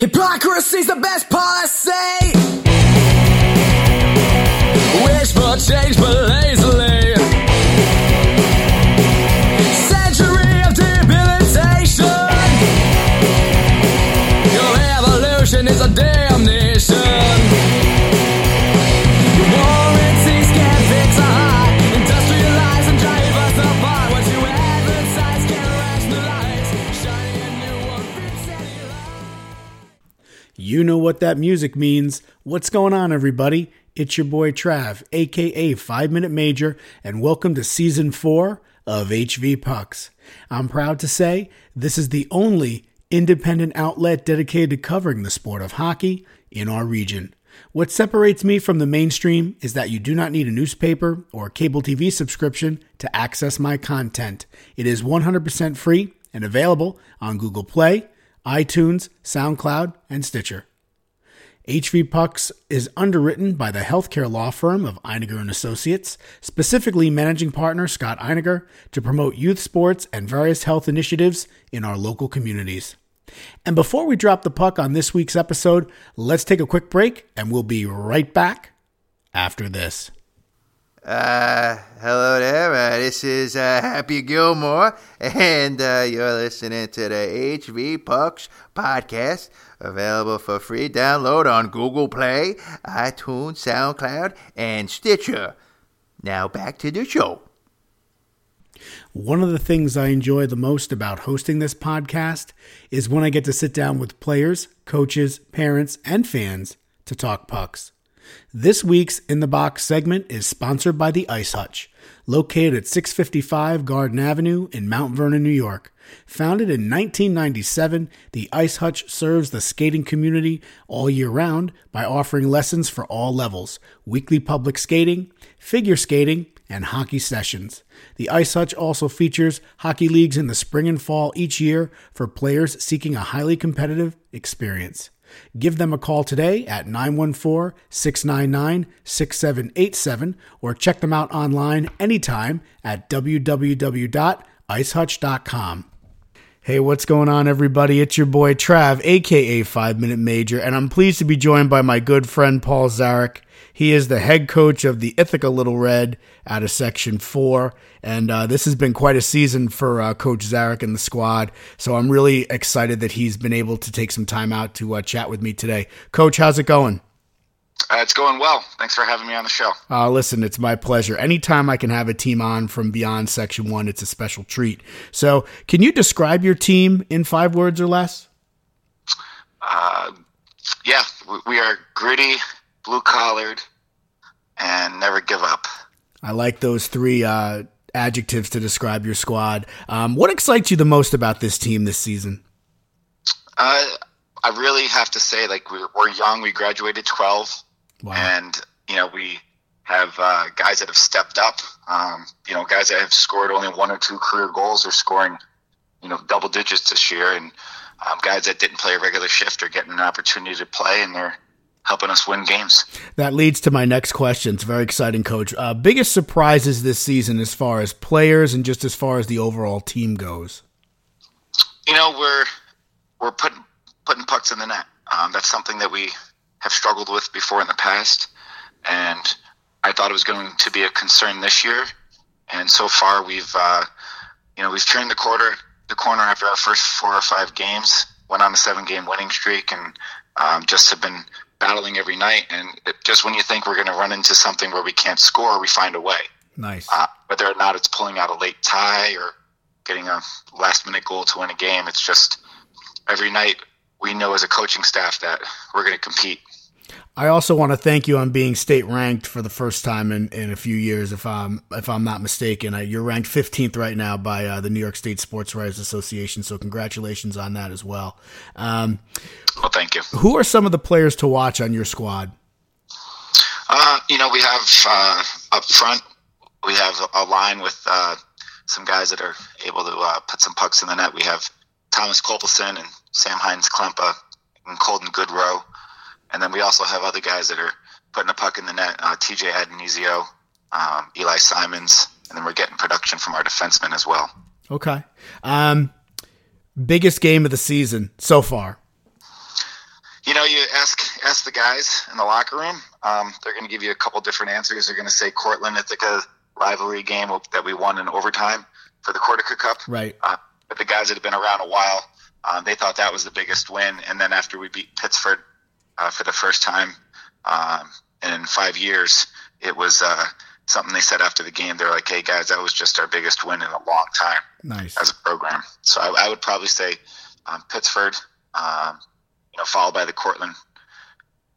Hypocrisy's the best policy. Wish for change, but lazily. You know what that music means. What's going on, everybody? It's your boy Trav, aka 5 Minute Major, and welcome to season 4 of HV Pucks. I'm proud to say this is the only independent outlet dedicated to covering the sport of hockey in our region. What separates me from the mainstream is that you do not need a newspaper or cable TV subscription to access my content. It is 100% free and available on Google Play, iTunes, SoundCloud, and Stitcher. HV Pucks is underwritten by the healthcare law firm of Einiger and Associates, specifically managing partner Scott Einiger, to promote youth sports and various health initiatives in our local communities. And before we drop the puck on this week's episode, let's take a quick break and we'll be right back after this. Uh, hello there. Uh, this is uh, Happy Gilmore, and uh, you're listening to the HV Pucks podcast, available for free download on Google Play, iTunes, SoundCloud, and Stitcher. Now back to the show. One of the things I enjoy the most about hosting this podcast is when I get to sit down with players, coaches, parents, and fans to talk pucks. This week's In the Box segment is sponsored by the Ice Hutch, located at 655 Garden Avenue in Mount Vernon, New York. Founded in 1997, the Ice Hutch serves the skating community all year round by offering lessons for all levels weekly public skating, figure skating, and hockey sessions. The Ice Hutch also features hockey leagues in the spring and fall each year for players seeking a highly competitive experience. Give them a call today at 914 699 6787 or check them out online anytime at www.icehutch.com. Hey, what's going on, everybody? It's your boy Trav, aka 5 Minute Major, and I'm pleased to be joined by my good friend Paul Zarek. He is the head coach of the Ithaca Little Red out of Section 4. And uh, this has been quite a season for uh, Coach Zarek and the squad. So I'm really excited that he's been able to take some time out to uh, chat with me today. Coach, how's it going? Uh, it's going well. Thanks for having me on the show. Uh, listen, it's my pleasure. Anytime I can have a team on from beyond Section 1, it's a special treat. So, can you describe your team in five words or less? Uh, yeah, we- are gritty, blue collared, and never give up. I like those three uh, adjectives to describe your squad. Um, what excites you the most about this team this season? Uh, I really have to say, like we're, we're young. We graduated twelve, Wow. and you know we have uh, guys that have stepped up. Um, you know, guys that have scored only one or two career goals are scoring, you know, double digits this year, and um, guys that didn't play a regular shift are getting an opportunity to play, and they're helping us win games. That leads to my next question. It's very exciting, Coach. Uh, biggest surprises this season as far as players and just as far as the overall team goes? you know we're we're putting putting pucks in the net. Um, that's something that we have struggled with before in the past, and I thought it was going to be a concern this year. And so far, we've uh, you know we've turned the quarter the corner after our first four or five games. Went on a seven game winning streak, and um, just have been battling every night. And it, just when you think we're going to run into something where we can't score, we find a way Nice. uh, whether or not it's pulling out a late tie or getting a last minute goal to win a game. It's just every night we know as a coaching staff that we're going to compete. I also want to thank you on being state ranked for the first time in, in a few years, if I'm if I'm not mistaken. Uh, you're ranked 15th right now by uh, the New York State Sports Writers Association, so congratulations on that as well. Um, Well, thank you. who are some of the players to watch on your squad? Uh, you know, we have uh, up front, we have a line with uh, some guys that are able to uh, put some pucks in the net. We have Thomas Kolpelson and Sam Hines Klempa and Colton Goodrow. And then we also have other guys that are putting a puck in the net. Uh, TJ Adenizio, um, Eli Simons, and then we're getting production from our defensemen as well. Okay. Um, biggest game of the season so far. you know, you ask ask the guys in the locker room. Um, they're going to give you a couple different answers. They're going to say Cortland Ithaca rivalry game that we won in overtime for the Cortica Cup. Right. Uh, but the guys that have been around a while, um, they thought that was the biggest win. And then after we beat Pittsford uh, for the first time um, in five years, it was uh, something they said after the game. They're like, "Hey guys, that was just our biggest win in a long time Nice. as a program." So I, I would probably say um, Pittsford, um, you know, followed by the Cortland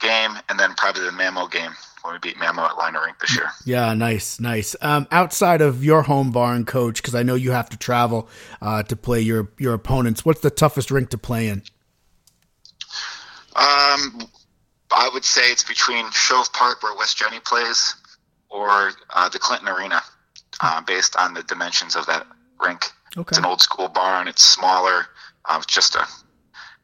game, and then probably the Mammo game when we beat Mammo at Lynah Rink this year. Yeah, nice, nice. Um, outside of your home barn, coach, because I know you have to travel uh, to play your your opponents. What's the toughest rink to play in? Um, I would say it's between Shove Park, where West Genny plays, or uh, the Clinton Arena, uh, based on the dimensions of that rink. Okay. It's an old school barn. It's smaller. Um, it's just a,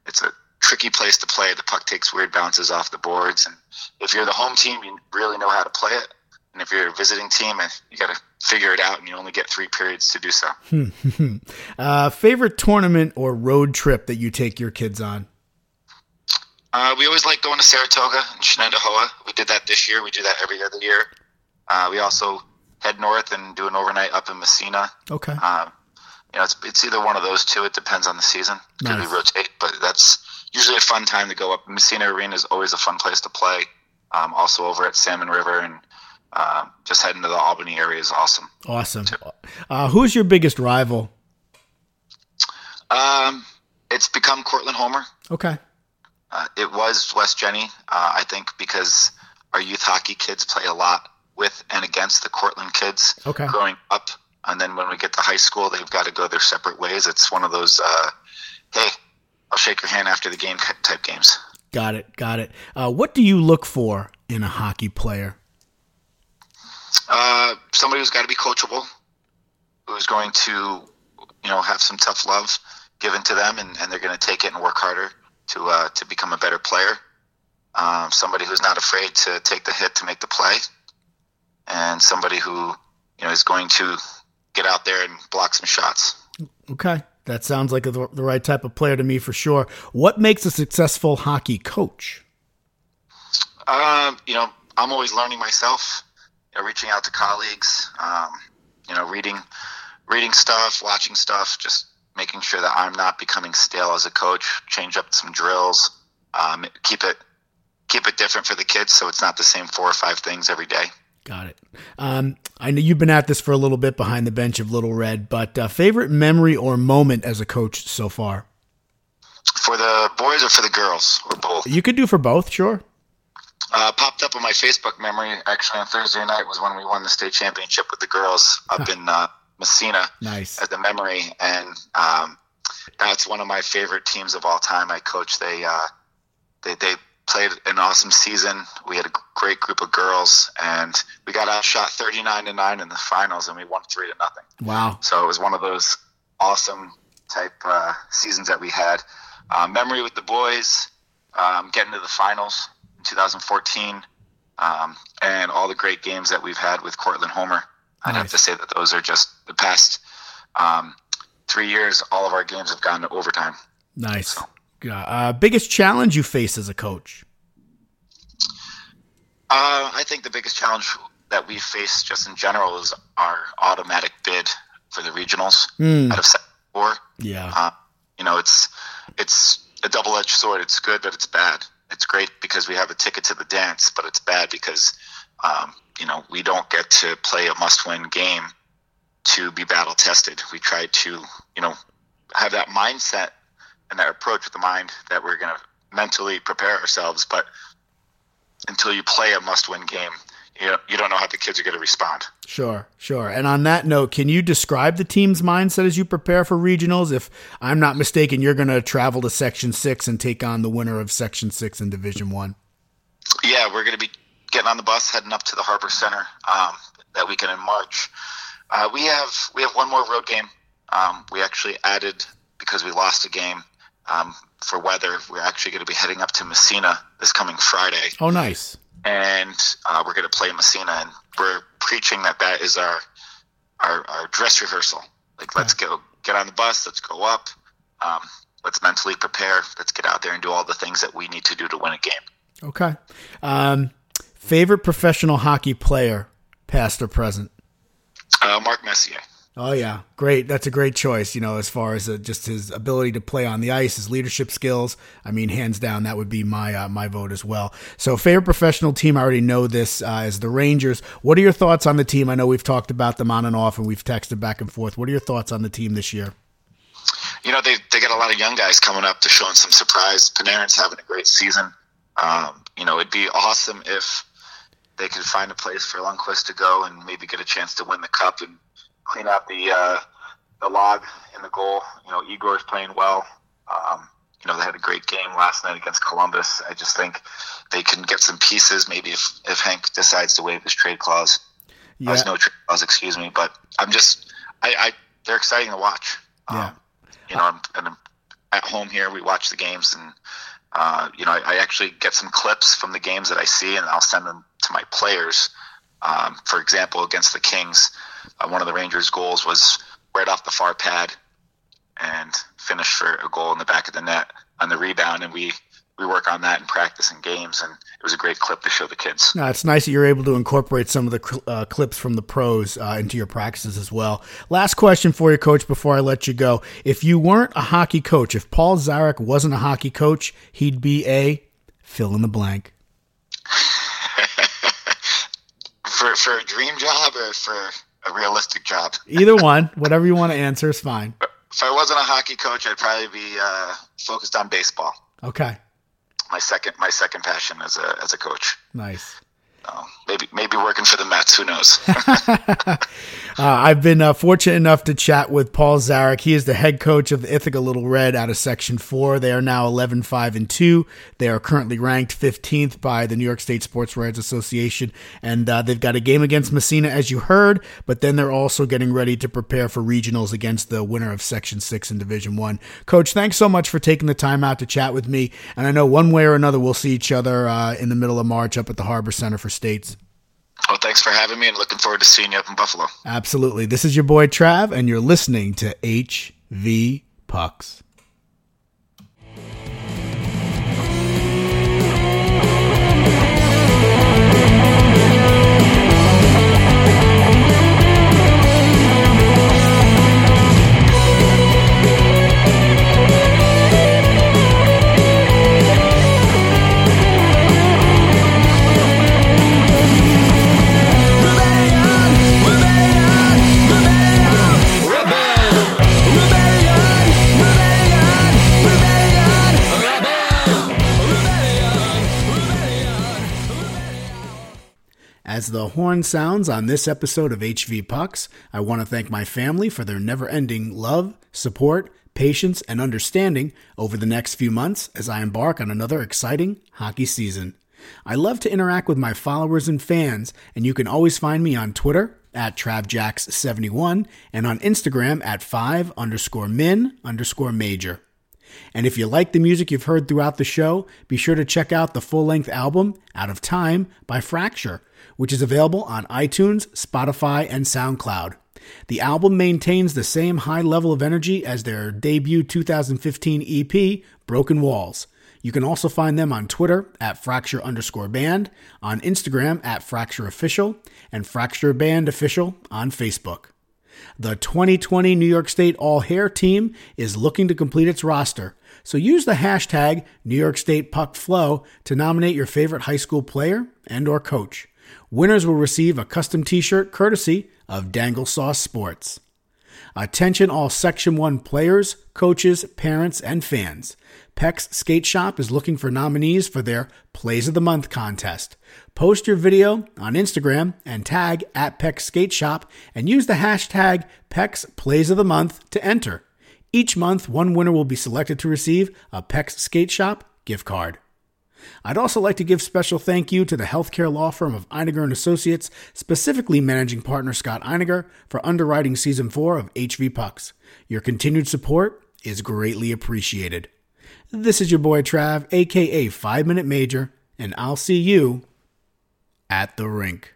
it's a tricky place to play. The puck takes weird bounces off the boards, and if you're the home team, you really know how to play it. And if you're a visiting team, eh, you got to figure it out, and you only get three periods to do so. Uh, favorite tournament or road trip that you take your kids on? Uh, we always like going to Saratoga and Shenendehowa. We did that this year. We do that every other year. Uh, we also head north and do an overnight up in Massena. Okay. Um, you know, it's, it's either one of those two. It depends on the season Nice. we rotate, but that's usually a fun time to go up. Massena Arena is always a fun place to play. Um, also over at Salmon River and um, just heading to the Albany area is awesome. Awesome. Uh, who's your biggest rival? Um, it's become Cortland Homer. Okay. Uh, it was West Genny, uh, I think, because our youth hockey kids play a lot with and against the Cortland kids Okay. growing up. And then when we get to high school, they've got to go their separate ways. It's one of those, uh, hey, I'll shake your hand after the game type games. Got it. Got it. Uh, what do you look for in a hockey player? Uh, somebody who's got to be coachable, who's going to, you know, have some tough love given to them, and, and they're going to take it and work harder to uh, to become a better player. Um, somebody who's not afraid to take the hit to make the play, and somebody who, you know, is going to get out there and block some shots. Okay. That sounds like the, the right type of player to me for sure. What makes a successful hockey coach? Um, you know, I'm always learning myself. You know, reaching out to colleagues. Um, you know, reading, reading stuff, watching stuff, just making sure that I'm not becoming stale as a coach. Change up some drills. Um, keep it, keep it different for the kids, so it's not the same four or five things every day. Got it. Um, I know you've been at this for a little bit behind the bench of Little Red, but uh, favorite memory or moment as a coach so far? For the boys or for the girls, or both. You could do for both, sure. Uh, popped up on my Facebook memory actually on Thursday night was when we won the state championship with the girls up in uh, Massena. Nice. as the memory, and um, that's one of my favorite teams of all time. I coached. They uh, they they played an awesome season. We had a great group of girls, and we got outshot thirty nine to nine in the finals, and we won three to nothing. Wow. So it was one of those awesome type uh, seasons that we had. Uh, memory with the boys, um, getting to the finals in 2014, um, and all the great games that we've had with Cortland Homer. I'd have to say that those are just the past um, three years. All of our games have gone to overtime. Nice. Uh, biggest challenge you face as a coach? Uh, I think the biggest challenge that we face just in general is our automatic bid for the regionals out of set four. Yeah. Uh, you know, it's it's a double-edged sword. It's good, but it's bad. It's great because we have a ticket to the dance, but it's bad because um, you know we don't get to play a must-win game to be battle tested. We try to you know have that mindset and that approach with the mind that we're going to mentally prepare ourselves, but until you play a must-win game, you you don't know how the kids are going to respond. Sure, sure. And on that note, can you describe the team's mindset as you prepare for regionals? If I'm not mistaken, you're going to travel to Section 6 and take on the winner of Section 6 in Division 1. Yeah, we're going to be getting on the bus heading up to the Harbor Center um, that weekend in March. Uh, we have we have one more road game. Um, we actually added because we lost a game um, for weather. We're actually going to be heading up to Massena this coming Friday, Oh, nice. and uh, we're going to play Massena, and we're preaching that that is our our, our dress rehearsal. Like, let's go get on the bus, let's go up. Um, let's mentally prepare. Let's get out there and do all the things that we need to do to win a game. Okay. Um, favorite professional hockey player, past or present? Uh, Mark Messier. Oh yeah, great. That's a great choice. You know, as far as uh, just his ability to play on the ice, his leadership skills. I mean, hands down, that would be my uh, my vote as well. So, favorite professional team. I already know this uh, is the Rangers. What are your thoughts on the team? I know we've talked about them on and off, and we've texted back and forth. What are your thoughts on the team this year? you know, they they got a lot of young guys coming up to showing some surprise. Panarin's having a great season. Um, you know, it'd be awesome if they could find a place for Lundqvist to go and maybe get a chance to win the cup and clean out the uh, the log in the goal. You know, Igor's playing well. Um, you know, they had a great game last night against Columbus. I just think they can get some pieces. Maybe if if Hank decides to waive his trade clause, Yeah. there's no trade clause, excuse me. But I'm just, I, I they're exciting to watch. Yeah. Um, you know, I'm, and I'm at home here. We watch the games, and uh, you know, I, I actually get some clips from the games that I see, and I'll send them to my players. Um, for example, against the Kings, uh, one of the Rangers' goals was right off the far pad and finished for a goal in the back of the net on the rebound, and we we work on that in practice and games, and it was a great clip to show the kids. No, it's nice that you're able to incorporate some of the cl- uh, clips from the pros uh, into your practices as well. Last question for you, coach, before I let you go. If you weren't a hockey coach, if Paul Zarek wasn't a hockey coach, he'd be a fill in the blank. For for a dream job or for a realistic job. Either one, whatever you want to answer is fine. If I wasn't a hockey coach, I'd probably be uh, focused on baseball. Okay, My second, my second passion as a as a coach. nice. Um, maybe maybe working for the Mets. Who knows? Uh, I've been uh, fortunate enough to chat with Paul Zarek. He is the head coach of the Ithaca Little Red out of Section 4. They are now 11 5 and 2. They are currently ranked 15th by the New York State Sports Writers Association. And uh, they've got a game against Massena, as you heard, but then they're also getting ready to prepare for regionals against the winner of Section 6 in Division 1. Coach, thanks so much for taking the time out to chat with me. And I know one way or another we'll see each other uh, in the middle of March up at the Harbor Center for States. well, thanks for having me, and looking forward to seeing you up in Buffalo. Absolutely. This is your boy Trav, and you're listening to HV Pucks. The horn sounds on this episode of HV Pucks, I want to thank my family for their never ending love, support, patience, and understanding over the next few months as I embark on another exciting hockey season. I love to interact with my followers and fans, and you can always find me on Twitter at TravJax71 and on Instagram at 5 underscore min underscore major. And if you like the music you've heard throughout the show, be sure to check out the full length album, Out of Time, by Fracture, which is available on iTunes, Spotify, and SoundCloud. The album maintains the same high level of energy as their debut 2015 EP, Broken Walls. You can also find them on Twitter at Fracture underscore band, on Instagram at Fracture Official, and Fracture Band Official on Facebook. The 2020 New York State All Hair team is looking to complete its roster, so use the hashtag New York State Puck Flow to nominate your favorite high school player and or coach. Winners will receive a custom t-shirt courtesy of Dangle Sauce Sports. Attention all Section 1 players, coaches, parents, and fans. Peck's Skate Shop is looking for nominees for their Plays of the Month contest. Post your video on Instagram and tag at Peck's Skate Shop and use the hashtag Peck's Plays of the Month to enter. Each month, one winner will be selected to receive a Peck's Skate Shop gift card. I'd also like to give special thank you to the healthcare law firm of Einiger and Associates, specifically managing partner Scott Einiger, for underwriting season 4 of HV Pucks. Your continued support is greatly appreciated. This is your boy Trav, aka 5 Minute Major, and I'll see you at the rink.